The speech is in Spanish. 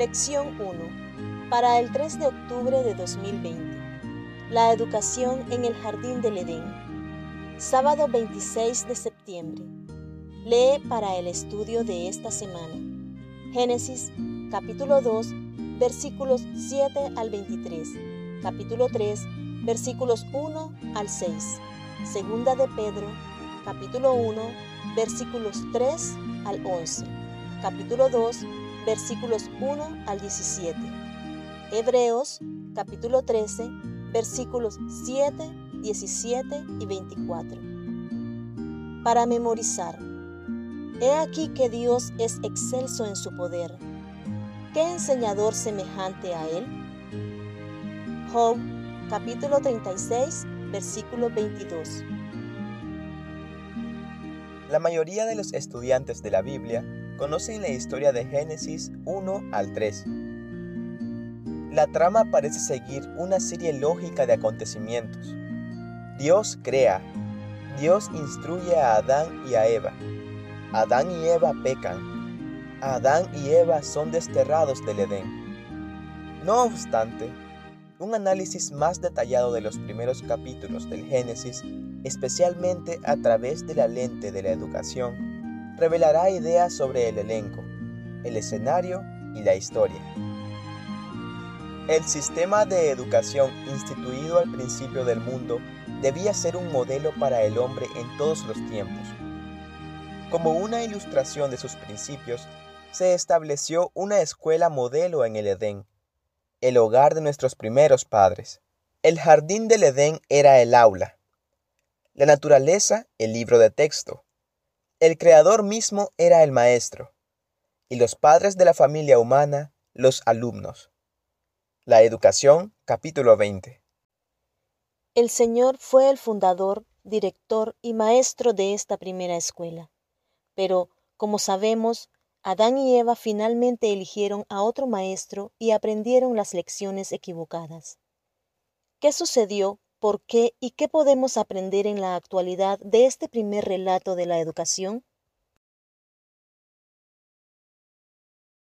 Lección 1. Para el 3 de octubre de 2020. La educación en el Jardín del Edén. Sábado 26 de septiembre. Lee para el estudio de esta semana. Génesis capítulo 2 versículos 7 al 23. Capítulo 3 versículos 1 al 6. Segunda de Pedro capítulo 1 versículos 3 al 11. Capítulo 2 versículos 1 al 17. Hebreos capítulo 13 versículos 7, 17 y 24. Para memorizar. He aquí que Dios es excelso en su poder. ¿Qué enseñador semejante a él? Job capítulo 36 versículo 22. La mayoría de los estudiantes de la Biblia conocen la historia de Génesis 1 al 3. La trama parece seguir una serie lógica de acontecimientos. Dios crea, Dios instruye a Adán y a Eva. Adán y Eva pecan. Adán y Eva son desterrados del Edén. No obstante, un análisis más detallado de los primeros capítulos del Génesis especialmente a través de la lente de la educación, revelará ideas sobre el elenco, el escenario y la historia. El sistema de educación instituido al principio del mundo debía ser un modelo para el hombre en todos los tiempos. Como una ilustración de sus principios, se estableció una escuela modelo en el Edén, el hogar de nuestros primeros padres. El jardín del Edén era el aula, la naturaleza, el libro de texto. El creador mismo era el maestro, y los padres de la familia humana, los alumnos. La educación, capítulo 20. El Señor fue el fundador, director y maestro de esta primera escuela. Pero, como sabemos, Adán y Eva finalmente eligieron a otro maestro y aprendieron las lecciones equivocadas. ¿Qué sucedió ¿Por qué y qué podemos aprender en la actualidad de este primer relato de la educación?